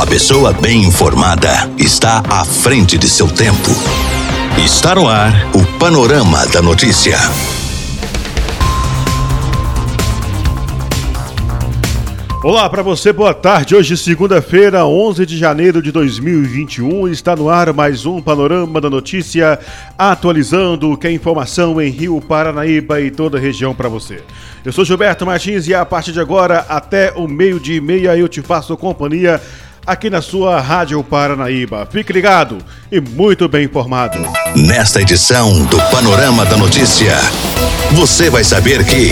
A pessoa bem informada está à frente de seu tempo. Está no ar o Panorama da Notícia. Olá para você, boa tarde. Hoje, segunda-feira, 11 de janeiro de 2021, está no ar mais um Panorama da Notícia, atualizando o que é informação em Rio Paranaíba e toda a região para você. Eu sou Gilberto Martins e a partir de agora, até o meio-dia e meia, eu te faço companhia aqui na sua Rádio Paranaíba. Fique ligado e muito bem informado. Nesta edição do Panorama da Notícia, você vai saber que.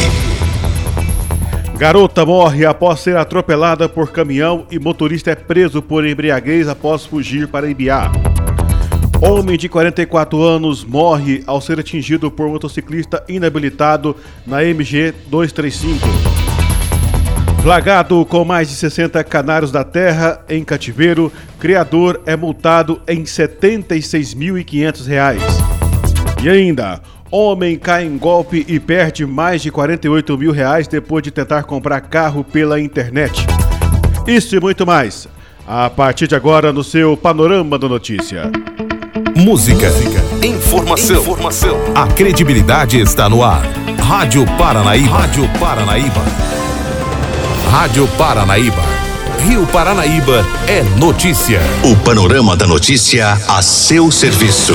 Garota morre após ser atropelada por caminhão e motorista é preso por embriaguez após fugir para Ibiá. Homem de 44 anos morre ao ser atingido por motociclista inabilitado na MG 235. Flagado com mais de 60 canários da terra em cativeiro, criador é multado em R$ 76.500. E ainda, Homem cai em golpe e perde mais de 48 mil reais depois de tentar comprar carro pela internet. Isso e muito mais. A partir de agora no seu Panorama da Notícia. Música, informação, informação. A credibilidade está no ar. Rádio Paranaíba. Rádio Paranaíba. Rádio Paranaíba. Rio Paranaíba é notícia. O Panorama da Notícia a seu serviço.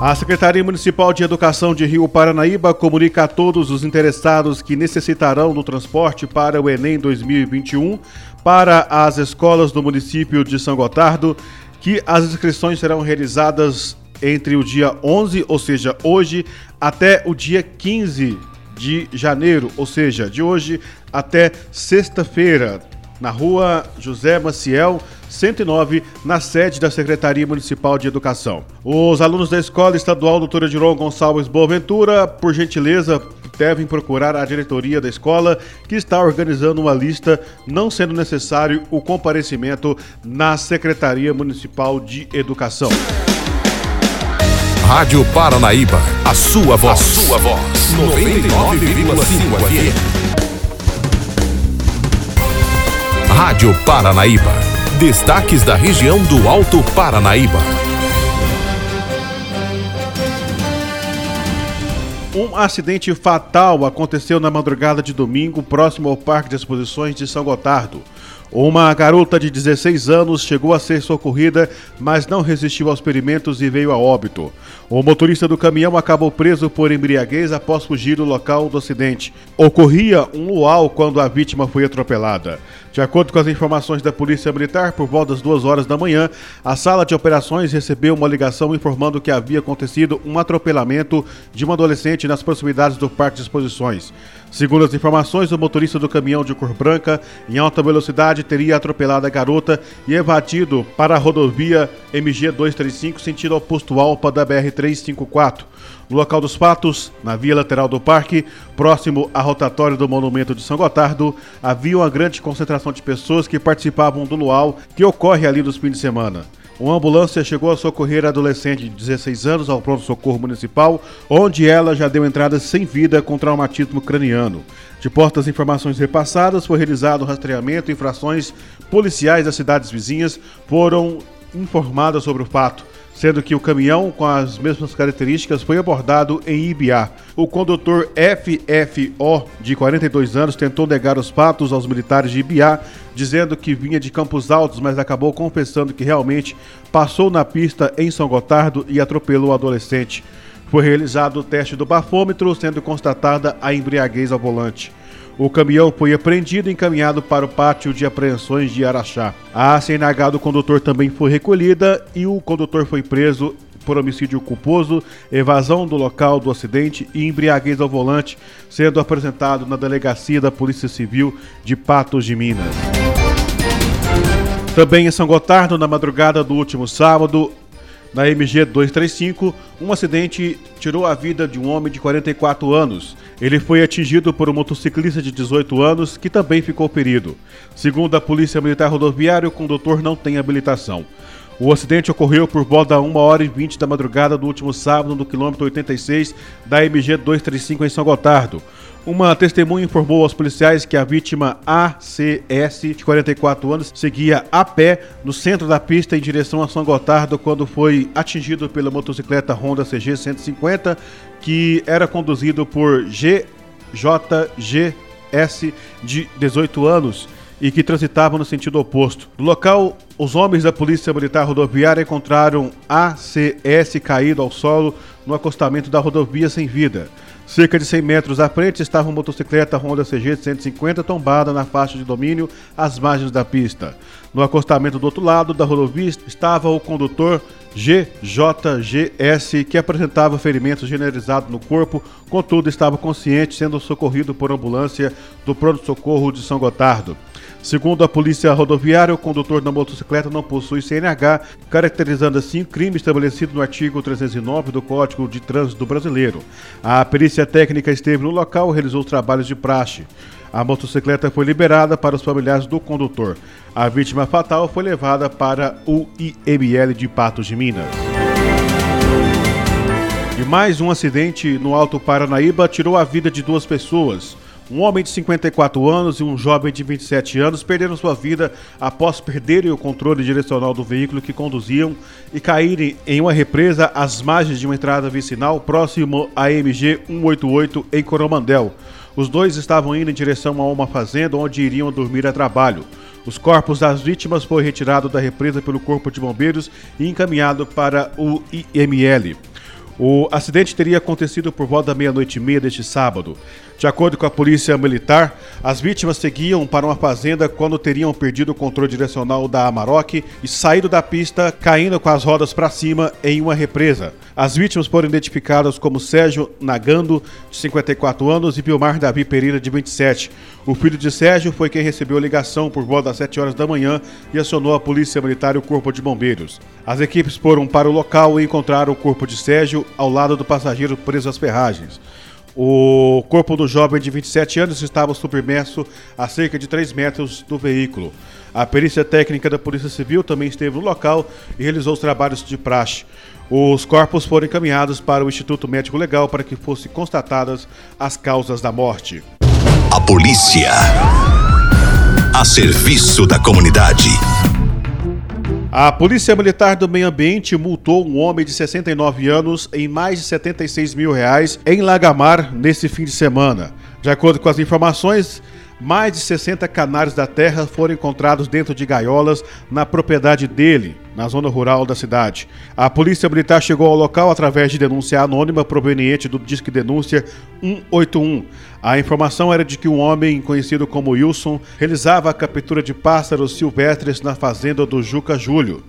A Secretaria Municipal de Educação de Rio Paranaíba comunica a todos os interessados que necessitarão do transporte para o Enem 2021 para as escolas do município de São Gotardo que as inscrições serão realizadas entre o dia 11, ou seja, hoje, até o dia 15 de janeiro, ou seja, de hoje até sexta-feira, na rua José Maciel, 109, na sede da Secretaria Municipal de Educação. Os alunos da Escola Estadual Doutora Diron Gonçalves Boaventura, por gentileza, devem procurar a diretoria da escola, que está organizando uma lista, não sendo necessário o comparecimento na Secretaria Municipal de Educação. Rádio Paranaíba, a sua voz. A sua voz. 99,5 FM. Rádio Paranaíba. Destaques da região do Alto Paranaíba. Um acidente fatal aconteceu na madrugada de domingo, próximo ao Parque de Exposições de São Gotardo. Uma garota de 16 anos chegou a ser socorrida, mas não resistiu aos experimentos e veio a óbito. O motorista do caminhão acabou preso por embriaguez após fugir do local do acidente. Ocorria um luau quando a vítima foi atropelada. De acordo com as informações da Polícia Militar, por volta das duas horas da manhã, a sala de operações recebeu uma ligação informando que havia acontecido um atropelamento de uma adolescente nas proximidades do Parque de Exposições. Segundo as informações, o motorista do caminhão de cor branca, em alta velocidade, teria atropelado a garota e evadido para a rodovia MG 235, sentido oposto Alpa da BR 354. No local dos fatos, na via lateral do parque, próximo à rotatória do Monumento de São Gotardo, havia uma grande concentração de pessoas que participavam do luau que ocorre ali nos fins de semana. Uma ambulância chegou a socorrer a adolescente de 16 anos ao pronto-socorro municipal, onde ela já deu entrada sem vida com traumatismo craniano. De portas informações repassadas, foi realizado o rastreamento e infrações policiais das cidades vizinhas foram informadas sobre o fato sendo que o caminhão com as mesmas características foi abordado em Ibiá. O condutor FFO, de 42 anos, tentou negar os fatos aos militares de Ibiá, dizendo que vinha de Campos Altos, mas acabou confessando que realmente passou na pista em São Gotardo e atropelou o adolescente. Foi realizado o teste do bafômetro, sendo constatada a embriaguez ao volante. O caminhão foi apreendido e encaminhado para o pátio de apreensões de Araxá. A CNH do condutor também foi recolhida e o condutor foi preso por homicídio culposo, evasão do local do acidente e embriaguez ao volante, sendo apresentado na delegacia da Polícia Civil de Patos de Minas. Também em São Gotardo, na madrugada do último sábado, na MG 235, um acidente tirou a vida de um homem de 44 anos. Ele foi atingido por um motociclista de 18 anos que também ficou ferido. Segundo a Polícia Militar Rodoviária, o condutor não tem habilitação. O acidente ocorreu por volta da 1 hora e 20 da madrugada do último sábado no quilômetro 86 da MG 235 em São Gotardo. Uma testemunha informou aos policiais que a vítima ACS, de 44 anos, seguia a pé no centro da pista em direção a São Gotardo quando foi atingido pela motocicleta Honda CG 150, que era conduzido por GJGS de 18 anos e que transitavam no sentido oposto. No local, os homens da Polícia Militar Rodoviária encontraram ACS caído ao solo no acostamento da rodovia sem vida. Cerca de 100 metros à frente estava uma motocicleta Honda CG 150 tombada na faixa de domínio às margens da pista. No acostamento do outro lado da rodovia estava o condutor GJGS, que apresentava ferimentos generalizados no corpo, contudo estava consciente, sendo socorrido por ambulância do pronto-socorro de São Gotardo. Segundo a polícia rodoviária, o condutor da motocicleta não possui CNH, caracterizando assim crime estabelecido no artigo 309 do Código de Trânsito Brasileiro. A perícia técnica esteve no local e realizou os trabalhos de praxe. A motocicleta foi liberada para os familiares do condutor. A vítima fatal foi levada para o IML de Patos de Minas. E mais um acidente no Alto Paranaíba tirou a vida de duas pessoas. Um homem de 54 anos e um jovem de 27 anos perderam sua vida após perderem o controle direcional do veículo que conduziam e caírem em uma represa às margens de uma entrada vicinal próximo à MG 188 em Coromandel. Os dois estavam indo em direção a uma fazenda onde iriam dormir a trabalho. Os corpos das vítimas foram retirados da represa pelo Corpo de Bombeiros e encaminhado para o IML. O acidente teria acontecido por volta da meia-noite e meia deste sábado. De acordo com a polícia militar, as vítimas seguiam para uma fazenda quando teriam perdido o controle direcional da Amarok e saído da pista, caindo com as rodas para cima em uma represa. As vítimas foram identificadas como Sérgio Nagando, de 54 anos, e Vilmar Davi Pereira, de 27. O filho de Sérgio foi quem recebeu a ligação por volta das 7 horas da manhã e acionou a polícia militar e o corpo de bombeiros. As equipes foram para o local e encontraram o corpo de Sérgio ao lado do passageiro preso às ferragens. O corpo do jovem de 27 anos estava submerso a cerca de 3 metros do veículo. A perícia técnica da Polícia Civil também esteve no local e realizou os trabalhos de praxe. Os corpos foram encaminhados para o Instituto Médico Legal para que fossem constatadas as causas da morte. A polícia. A serviço da comunidade. A Polícia Militar do Meio Ambiente multou um homem de 69 anos em mais de 76 mil reais em Lagamar nesse fim de semana. De acordo com as informações, mais de 60 canários da terra foram encontrados dentro de gaiolas na propriedade dele, na zona rural da cidade. A polícia militar chegou ao local através de denúncia anônima proveniente do Disque Denúncia 181. A informação era de que um homem conhecido como Wilson realizava a captura de pássaros silvestres na fazenda do Juca Júlio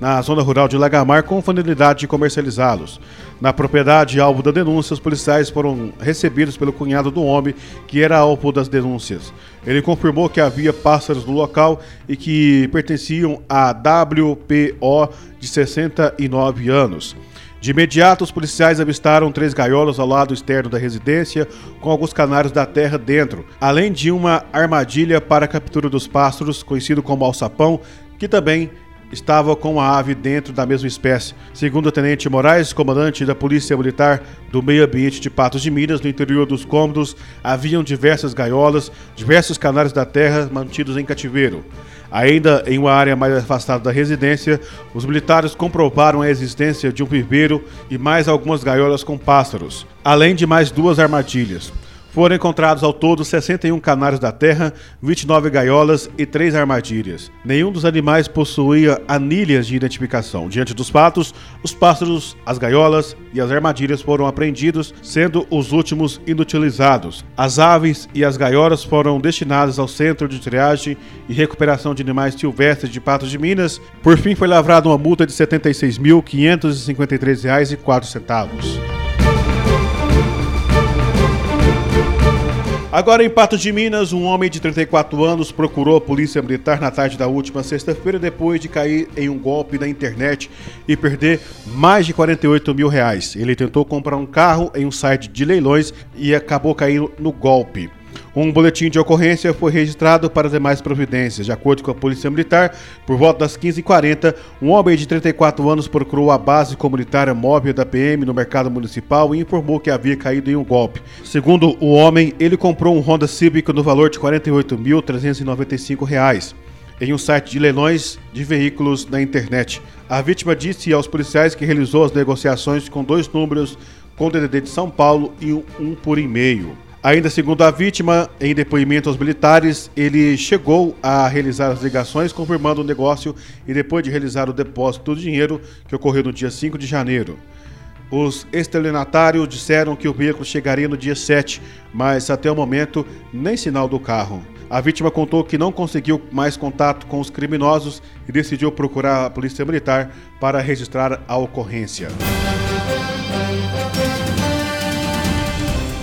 na zona rural de Lagamar com finalidade de comercializá-los. Na propriedade alvo da denúncia, os policiais foram recebidos pelo cunhado do homem que era alvo das denúncias. Ele confirmou que havia pássaros no local e que pertenciam a WPO de 69 anos. De imediato, os policiais avistaram três gaiolas ao lado externo da residência, com alguns canários da terra dentro, além de uma armadilha para a captura dos pássaros, conhecido como alçapão, que também estava com a ave dentro da mesma espécie. Segundo o Tenente Moraes, comandante da Polícia Militar do Meio Ambiente de Patos de Minas, no interior dos cômodos haviam diversas gaiolas, diversos canários da terra mantidos em cativeiro. Ainda em uma área mais afastada da residência, os militares comprovaram a existência de um viveiro e mais algumas gaiolas com pássaros, além de mais duas armadilhas. Foram encontrados ao todo 61 canários da terra, 29 gaiolas e 3 armadilhas. Nenhum dos animais possuía anilhas de identificação. Diante dos fatos, os pássaros, as gaiolas e as armadilhas foram apreendidos, sendo os últimos inutilizados. As aves e as gaiolas foram destinadas ao Centro de Triagem e Recuperação de Animais Silvestres de Patos de Minas. Por fim, foi lavrada uma multa de R$ 76.553,04. Agora, em Patos de Minas, um homem de 34 anos procurou a polícia militar na tarde da última sexta-feira depois de cair em um golpe na internet e perder mais de 48 mil reais. Ele tentou comprar um carro em um site de leilões e acabou caindo no golpe. Um boletim de ocorrência foi registrado para demais providências. De acordo com a Polícia Militar, por volta das 15h40, um homem de 34 anos procurou a base comunitária móvel da PM no mercado municipal e informou que havia caído em um golpe. Segundo o homem, ele comprou um Honda Civic no valor de R$ 48.395 em um site de leilões de veículos na internet. A vítima disse aos policiais que realizou as negociações com dois números com DDD de São Paulo e um por e-mail. Ainda segundo a vítima, em depoimento aos militares, ele chegou a realizar as ligações confirmando o negócio e depois de realizar o depósito do dinheiro, que ocorreu no dia 5 de janeiro. Os estelionatários disseram que o veículo chegaria no dia 7, mas até o momento nem sinal do carro. A vítima contou que não conseguiu mais contato com os criminosos e decidiu procurar a Polícia Militar para registrar a ocorrência.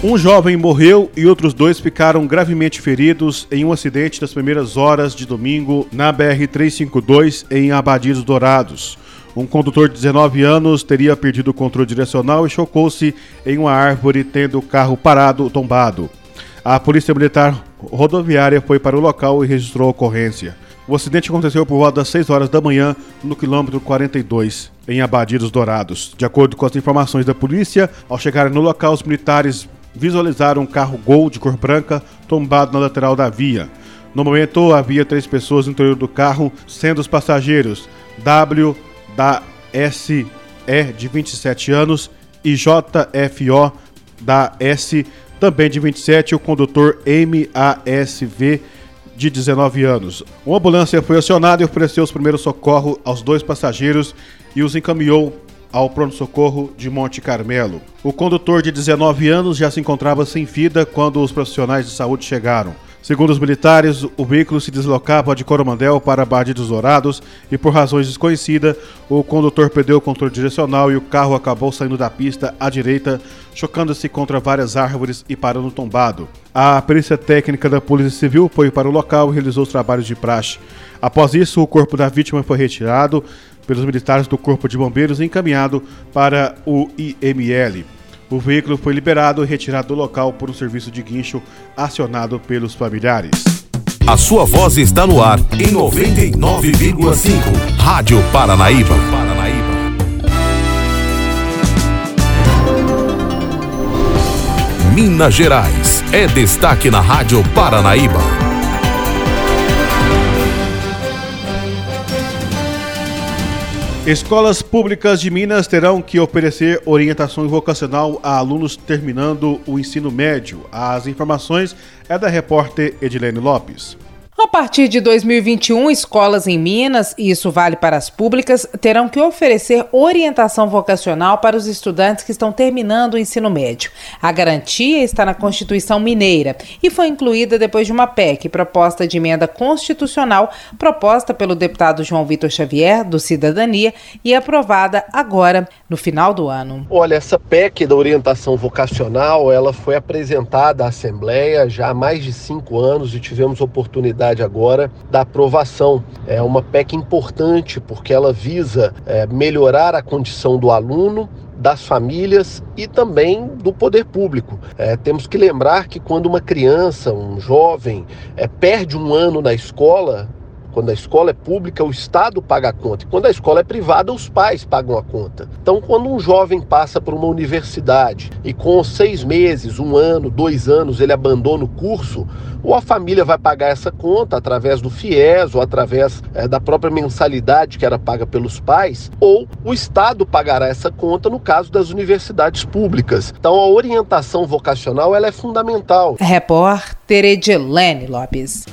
Um jovem morreu e outros dois ficaram gravemente feridos em um acidente nas primeiras horas de domingo na BR-352 em Abadidos Dourados. Um condutor de 19 anos teria perdido o controle direcional e chocou-se em uma árvore, tendo o carro parado tombado. A Polícia Militar Rodoviária foi para o local e registrou a ocorrência. O acidente aconteceu por volta das 6 horas da manhã, no quilômetro 42, em Abadidos Dourados. De acordo com as informações da polícia, ao chegarem no local, os militares visualizaram um carro Gol de cor branca tombado na lateral da via. No momento, havia três pessoas no interior do carro, sendo os passageiros W da SE de 27 anos e JFO da S também de 27 e o condutor MASV de 19 anos. Uma ambulância foi acionada e ofereceu os primeiros socorros aos dois passageiros e os encaminhou ao pronto-socorro de Monte Carmelo. O condutor de 19 anos já se encontrava sem vida quando os profissionais de saúde chegaram. Segundo os militares, o veículo se deslocava de Coromandel para Bade dos Dourados e, por razões desconhecidas, o condutor perdeu o controle direcional e o carro acabou saindo da pista à direita, chocando-se contra várias árvores e parando tombado. A perícia técnica da Polícia Civil foi para o local e realizou os trabalhos de praxe. Após isso, o corpo da vítima foi retirado pelos militares do Corpo de Bombeiros encaminhado para o IML. O veículo foi liberado e retirado do local por um serviço de guincho acionado pelos familiares. A sua voz está no ar em 99,5. Rádio Paranaíba. Minas Gerais é destaque na Rádio Paranaíba. Escolas públicas de Minas terão que oferecer orientação vocacional a alunos terminando o ensino médio. As informações é da repórter Edilene Lopes. A partir de 2021, escolas em Minas, e isso vale para as públicas, terão que oferecer orientação vocacional para os estudantes que estão terminando o ensino médio. A garantia está na Constituição Mineira e foi incluída depois de uma PEC, proposta de emenda constitucional, proposta pelo deputado João Vitor Xavier, do Cidadania, e aprovada agora, no final do ano. Olha, essa PEC da orientação vocacional, ela foi apresentada à Assembleia já há mais de cinco anos e tivemos agora da aprovação. É uma PEC importante porque ela visa é, melhorar a condição do aluno das famílias e também do poder público. É, temos que lembrar que quando uma criança, um jovem, é, perde um ano na escola, quando a escola é pública, o Estado paga a conta. E quando a escola é privada, os pais pagam a conta. Então, quando um jovem passa por uma universidade e com seis meses, um ano, dois anos, ele abandona o curso, ou a família vai pagar essa conta através do FIES ou através é, da própria mensalidade que era paga pelos pais, ou o Estado pagará essa conta no caso das universidades públicas. Então, a orientação vocacional ela é fundamental. Repórter Edilene Lopes.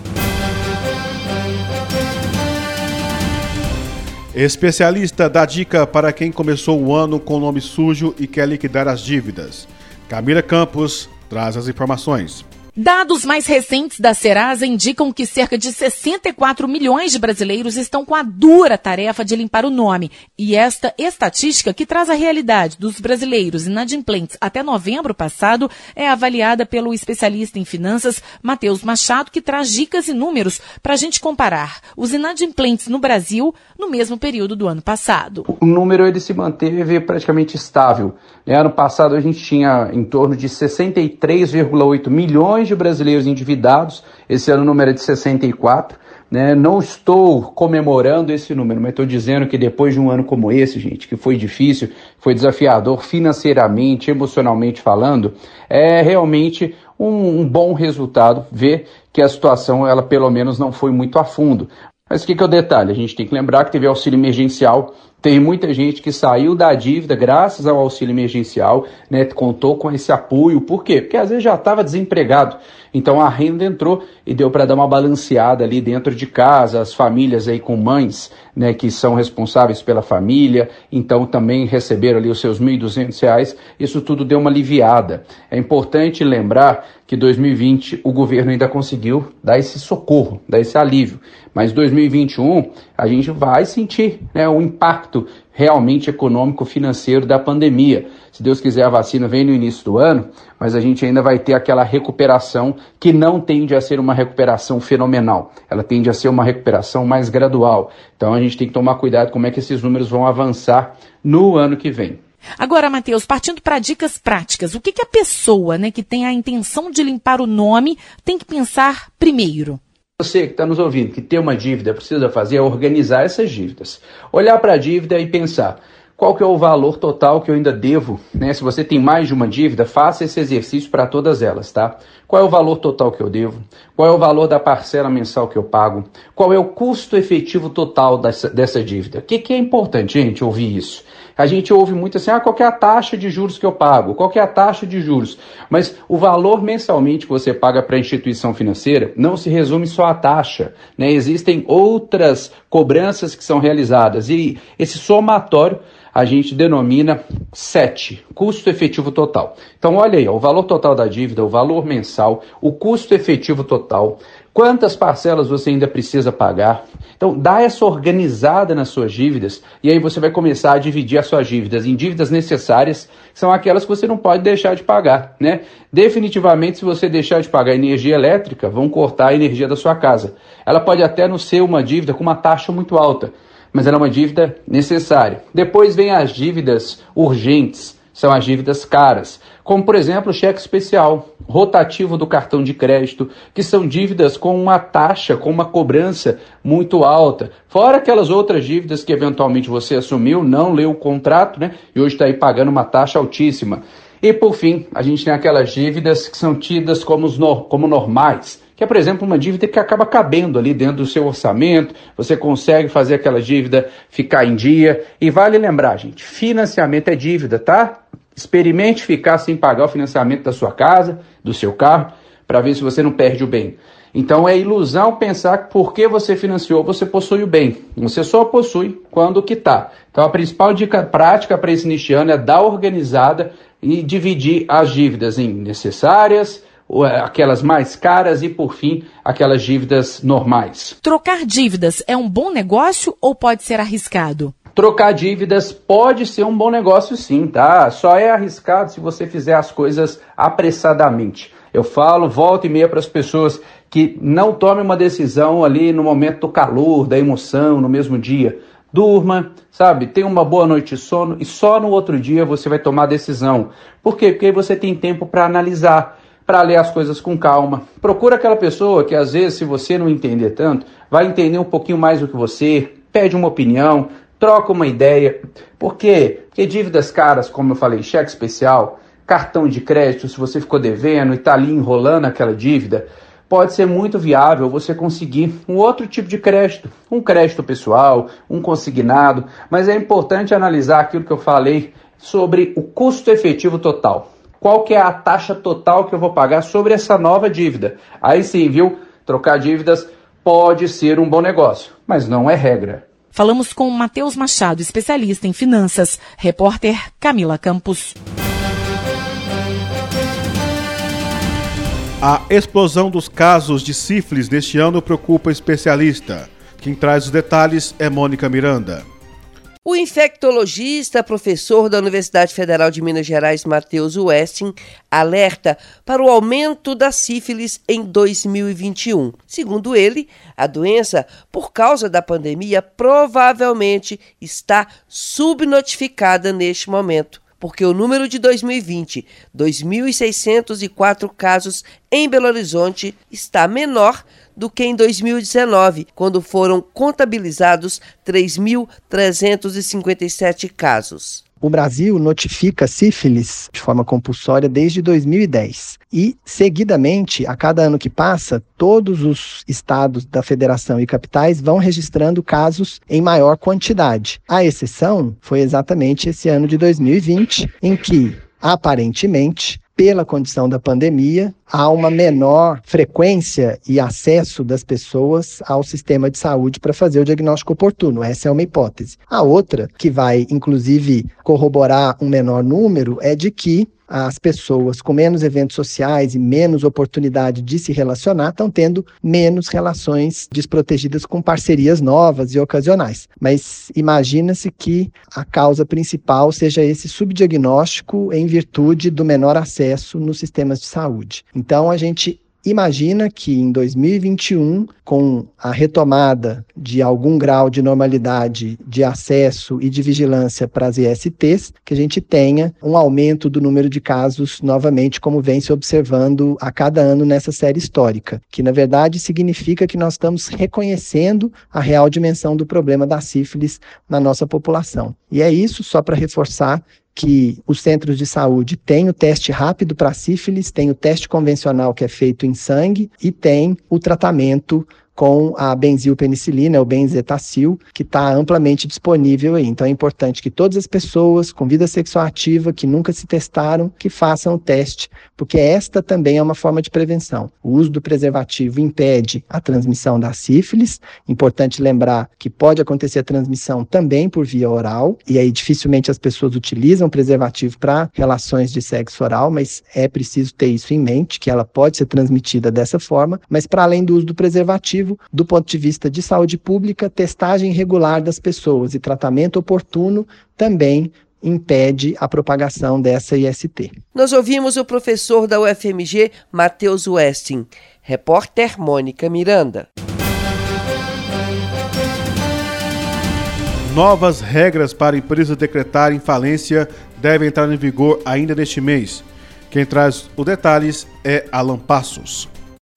Especialista dá dica para quem começou o ano com nome sujo e quer liquidar as dívidas. Camila Campos traz as informações. Dados mais recentes da Serasa indicam que cerca de 64 milhões de brasileiros estão com a dura tarefa de limpar o nome. E esta estatística, que traz a realidade dos brasileiros inadimplentes até novembro passado, é avaliada pelo especialista em finanças Matheus Machado, que traz dicas e números para a gente comparar os inadimplentes no Brasil no mesmo período do ano passado. O número ele se manteve praticamente estável. Ano passado a gente tinha em torno de 63,8 milhões milhões de brasileiros endividados. Esse ano o número é de 64. Né? Não estou comemorando esse número, mas estou dizendo que depois de um ano como esse, gente, que foi difícil, foi desafiador financeiramente, emocionalmente falando, é realmente um, um bom resultado ver que a situação, ela pelo menos não foi muito a fundo. Mas o que, que é o detalhe? A gente tem que lembrar que teve auxílio emergencial tem muita gente que saiu da dívida graças ao auxílio emergencial, né, contou com esse apoio. Por quê? Porque às vezes já estava desempregado. Então a renda entrou e deu para dar uma balanceada ali dentro de casa, as famílias aí com mães, né, que são responsáveis pela família, então também receberam ali os seus R$ 1.200. Isso tudo deu uma aliviada. É importante lembrar que 2020 o governo ainda conseguiu dar esse socorro, dar esse alívio. Mas 2021 a gente vai sentir né, o impacto realmente econômico financeiro da pandemia. Se Deus quiser, a vacina vem no início do ano, mas a gente ainda vai ter aquela recuperação que não tende a ser uma recuperação fenomenal. Ela tende a ser uma recuperação mais gradual. Então a gente tem que tomar cuidado como é que esses números vão avançar no ano que vem. Agora, Matheus, partindo para dicas práticas, o que, que a pessoa né, que tem a intenção de limpar o nome tem que pensar primeiro? Você que está nos ouvindo, que tem uma dívida, precisa fazer é organizar essas dívidas. Olhar para a dívida e pensar qual que é o valor total que eu ainda devo, né? Se você tem mais de uma dívida, faça esse exercício para todas elas, tá? Qual é o valor total que eu devo? Qual é o valor da parcela mensal que eu pago? Qual é o custo efetivo total dessa, dessa dívida? O que, que é importante, gente, ouvir isso? A gente ouve muito assim, ah, qual é a taxa de juros que eu pago? Qual é a taxa de juros? Mas o valor mensalmente que você paga para a instituição financeira não se resume só à taxa. Né? Existem outras cobranças que são realizadas e esse somatório a gente denomina SET, custo efetivo total. Então, olha aí, ó, o valor total da dívida, o valor mensal, o custo efetivo total, quantas parcelas você ainda precisa pagar. Então, dá essa organizada nas suas dívidas e aí você vai começar a dividir as suas dívidas em dívidas necessárias, que são aquelas que você não pode deixar de pagar, né? Definitivamente, se você deixar de pagar energia elétrica, vão cortar a energia da sua casa. Ela pode até não ser uma dívida com uma taxa muito alta, mas ela é uma dívida necessária. Depois vem as dívidas urgentes, são as dívidas caras, como por exemplo o cheque especial, rotativo do cartão de crédito, que são dívidas com uma taxa, com uma cobrança muito alta. Fora aquelas outras dívidas que eventualmente você assumiu, não leu o contrato, né? E hoje está aí pagando uma taxa altíssima. E por fim, a gente tem aquelas dívidas que são tidas como, como normais, que é, por exemplo, uma dívida que acaba cabendo ali dentro do seu orçamento, você consegue fazer aquela dívida ficar em dia. E vale lembrar, gente, financiamento é dívida, tá? Experimente ficar sem pagar o financiamento da sua casa, do seu carro, para ver se você não perde o bem. Então é ilusão pensar que porque você financiou, você possui o bem. Você só possui quando quitar. Então a principal dica prática para esse nichiano é dar organizada e dividir as dívidas em necessárias, é, aquelas mais caras e, por fim, aquelas dívidas normais. Trocar dívidas é um bom negócio ou pode ser arriscado? Trocar dívidas pode ser um bom negócio sim, tá? Só é arriscado se você fizer as coisas apressadamente. Eu falo, volta e meia para as pessoas que não tomem uma decisão ali no momento do calor, da emoção, no mesmo dia. Durma, sabe? Tenha uma boa noite de sono e só no outro dia você vai tomar a decisão. Por quê? Porque aí você tem tempo para analisar para ler as coisas com calma. Procura aquela pessoa que às vezes, se você não entender tanto, vai entender um pouquinho mais do que você, pede uma opinião, troca uma ideia. Por quê? Porque dívidas caras, como eu falei, cheque especial, cartão de crédito, se você ficou devendo e está ali enrolando aquela dívida, pode ser muito viável você conseguir um outro tipo de crédito, um crédito pessoal, um consignado, mas é importante analisar aquilo que eu falei sobre o custo efetivo total qual que é a taxa total que eu vou pagar sobre essa nova dívida. Aí sim, viu? Trocar dívidas pode ser um bom negócio, mas não é regra. Falamos com Matheus Machado, especialista em finanças, repórter Camila Campos. A explosão dos casos de sífilis neste ano preocupa especialista. Quem traz os detalhes é Mônica Miranda. O infectologista, professor da Universidade Federal de Minas Gerais, Matheus Westing, alerta para o aumento da sífilis em 2021. Segundo ele, a doença, por causa da pandemia, provavelmente está subnotificada neste momento. porque o número de 2020, 2.604 casos em Belo Horizonte, está menor do que em 2019, quando foram contabilizados 3.357 casos. O Brasil notifica sífilis de forma compulsória desde 2010. E, seguidamente, a cada ano que passa, todos os estados da federação e capitais vão registrando casos em maior quantidade. A exceção foi exatamente esse ano de 2020, em que, aparentemente, pela condição da pandemia, há uma menor frequência e acesso das pessoas ao sistema de saúde para fazer o diagnóstico oportuno. Essa é uma hipótese. A outra, que vai inclusive corroborar um menor número, é de que as pessoas com menos eventos sociais e menos oportunidade de se relacionar estão tendo menos relações desprotegidas com parcerias novas e ocasionais. Mas imagina-se que a causa principal seja esse subdiagnóstico em virtude do menor acesso nos sistemas de saúde. Então a gente imagina que em 2021, com a retomada de algum grau de normalidade de acesso e de vigilância para as ISTs, que a gente tenha um aumento do número de casos novamente, como vem se observando a cada ano nessa série histórica, que na verdade significa que nós estamos reconhecendo a real dimensão do problema da sífilis na nossa população. E é isso, só para reforçar, que os centros de saúde têm o teste rápido para sífilis, tem o teste convencional que é feito em sangue e tem o tratamento com a benzilpenicilina, o benzetacil, que está amplamente disponível aí. Então é importante que todas as pessoas com vida sexual ativa que nunca se testaram, que façam o teste, porque esta também é uma forma de prevenção. O uso do preservativo impede a transmissão da sífilis. Importante lembrar que pode acontecer a transmissão também por via oral, e aí dificilmente as pessoas utilizam preservativo para relações de sexo oral, mas é preciso ter isso em mente, que ela pode ser transmitida dessa forma, mas para além do uso do preservativo, do ponto de vista de saúde pública, testagem regular das pessoas e tratamento oportuno também impede a propagação dessa IST. Nós ouvimos o professor da UFMG, Matheus Westing. Repórter Mônica Miranda. Novas regras para empresas decretarem falência devem entrar em vigor ainda neste mês. Quem traz os detalhes é Alan Passos.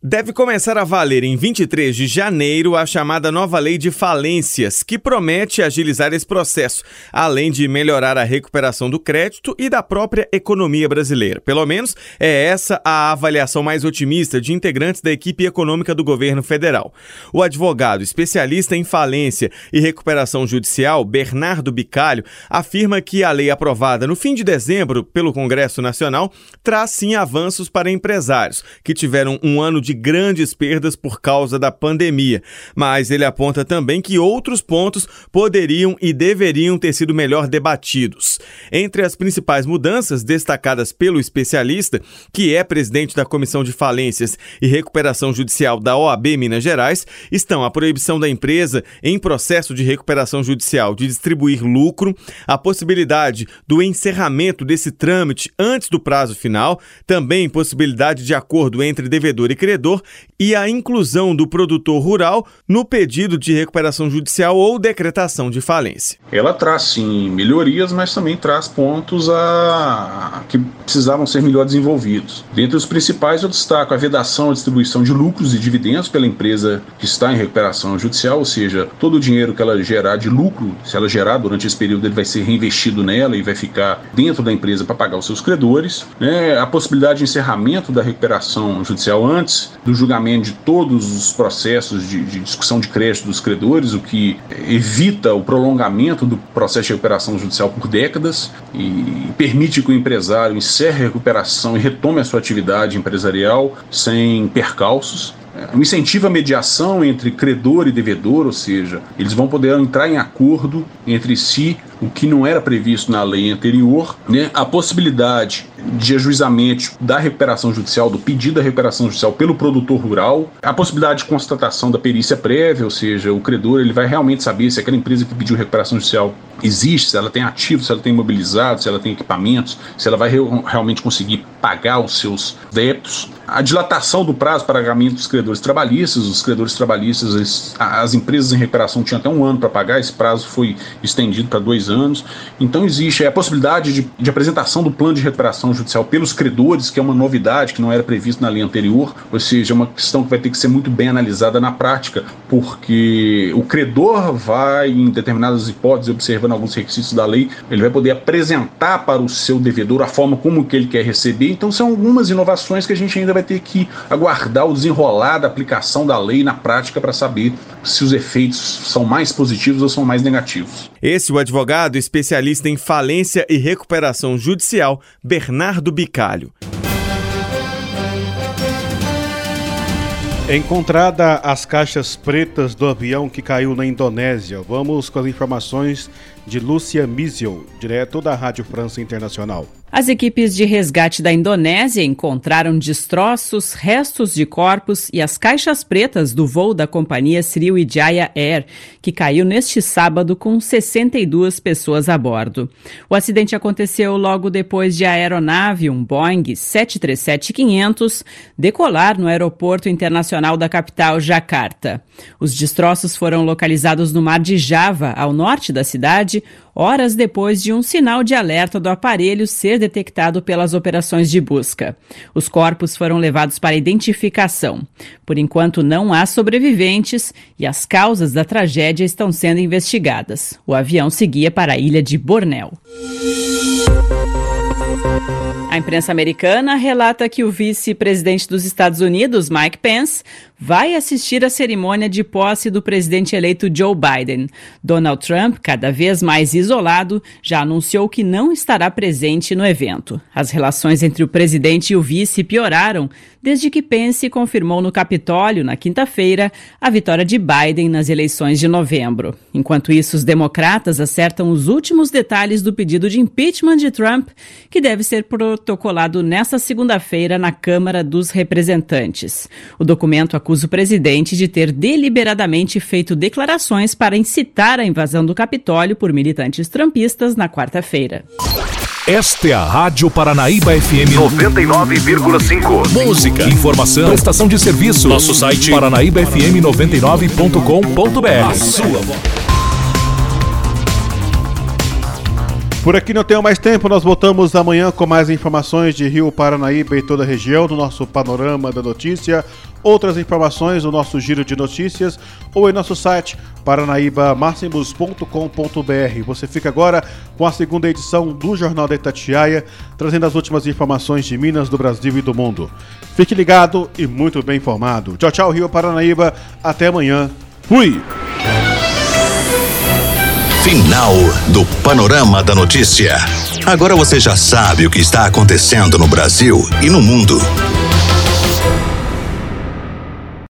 Deve começar a valer em 23 de janeiro a chamada nova lei de falências, que promete agilizar esse processo, além de melhorar a recuperação do crédito e da própria economia brasileira. Pelo menos é essa a avaliação mais otimista de integrantes da equipe econômica do governo federal. O advogado especialista em falência e recuperação judicial, Bernardo Bicalho, afirma que a lei aprovada no fim de dezembro pelo Congresso Nacional traz sim avanços para empresários que tiveram um ano de grandes perdas por causa da pandemia, mas ele aponta também que outros pontos poderiam e deveriam ter sido melhor debatidos. Entre as principais mudanças destacadas pelo especialista, que é presidente da Comissão de Falências e Recuperação Judicial da OAB Minas Gerais, estão a proibição da empresa em processo de recuperação judicial de distribuir lucro, a possibilidade do encerramento desse trâmite antes do prazo final, também possibilidade de acordo entre devedor e credor e a inclusão do produtor rural no pedido de recuperação judicial ou decretação de falência. Ela traz sim melhorias, mas também traz pontos a... que precisavam ser melhor desenvolvidos. Dentre os principais, eu destaco a vedação à distribuição de lucros e dividendos pela empresa que está em recuperação judicial, ou seja, todo o dinheiro que ela gerar de lucro, se ela gerar durante esse período, ele vai ser reinvestido nela e vai ficar dentro da empresa para pagar os seus credores. Né? A possibilidade de encerramento da recuperação judicial antes do julgamento de todos os processos de, de, discussão de crédito dos credores, o que evita o prolongamento do processo de recuperação judicial por décadas e permite que o empresário encerre a recuperação e retome a sua atividade empresarial sem percalços. Um incentivo à mediação entre credor e devedor, ou seja, eles vão poder entrar em acordo entre si, o que não era previsto na lei anterior, né? a possibilidade de ajuizamento da recuperação judicial, do pedido da recuperação judicial pelo produtor rural, a possibilidade de constatação da perícia prévia, ou seja, o credor ele vai realmente saber se aquela empresa que pediu recuperação judicial existe, se ela tem ativos, se ela tem imobilizado, se ela tem equipamentos, se ela vai re realmente conseguir pagar os seus débitos. A dilatação do prazo para pagamento dos credores trabalhistas, os credores trabalhistas, as empresas em recuperação tinham até um ano para pagar, esse prazo foi estendido para dois anos. Então existe a possibilidade de, de apresentação do plano de recuperação judicial pelos credores, que é uma novidade que não era previsto na lei anterior, ou seja, é uma questão que vai ter que ser muito bem analisada na prática, porque o credor vai, em determinadas hipóteses, observando alguns requisitos da lei, ele vai poder apresentar para o seu devedor a forma como que ele quer receber. Então são algumas inovações que a gente ainda vai ter que aguardar o desenrolar da aplicação da lei na prática para saber se os efeitos são mais positivos ou são mais negativos. Esse é o advogado especialista em falência e recuperação judicial, Bernardo Bicalho. Encontrada as caixas pretas do avião que caiu na Indonésia. Vamos com as informações de Lúcia Misiel, direto da Rádio França Internacional. As equipes de resgate da Indonésia encontraram destroços, restos de corpos e as caixas pretas do voo da companhia Sriwijaya Air, que caiu neste sábado com 62 pessoas a bordo. O acidente aconteceu logo depois de a aeronave, um Boeing 737-500, decolar no aeroporto internacional da capital Jakarta. Os destroços foram localizados no mar de Java, ao norte da cidade, horas depois de um sinal de alerta do aparelho ser detectado pelas operações de busca. Os corpos foram levados para identificação. Por enquanto, não há sobreviventes e as causas da tragédia estão sendo investigadas. O avião seguia para a ilha de Bornéu. A imprensa americana relata que o vice-presidente dos Estados Unidos, Mike Pence, vai assistir à cerimônia de posse do presidente eleito Joe Biden. Donald Trump, cada vez mais isolado, já anunciou que não estará presente no evento. As relações entre o presidente e o vice pioraram desde que Pence confirmou no Capitólio, na quinta-feira, a vitória de Biden nas eleições de novembro. Enquanto isso, os democratas acertam os últimos detalhes do pedido de impeachment de Trump, que deve ser protocolado nesta segunda-feira na Câmara dos Representantes. O documento acusa o presidente de ter deliberadamente feito declarações para incitar a invasão do Capitólio por militantes trumpistas na quarta-feira. Esta é a Rádio Paranaíba FM 99,5. Música, informação, prestação de serviço. Nosso site paranaíbafm99.com.br. A sua voz. Por aqui não tenho mais tempo, nós voltamos amanhã com mais informações de Rio Paranaíba e toda a região, do nosso panorama da notícia, outras informações no nosso giro de notícias ou em nosso site paranaibamáximos.com.br. Você fica agora com a segunda edição do Jornal da Itatiaia, trazendo as últimas informações de Minas, do Brasil e do mundo. Fique ligado e muito bem informado. Tchau, tchau, Rio Paranaíba. Até amanhã. Fui! Final do Panorama da Notícia. Agora você já sabe o que está acontecendo no Brasil e no mundo.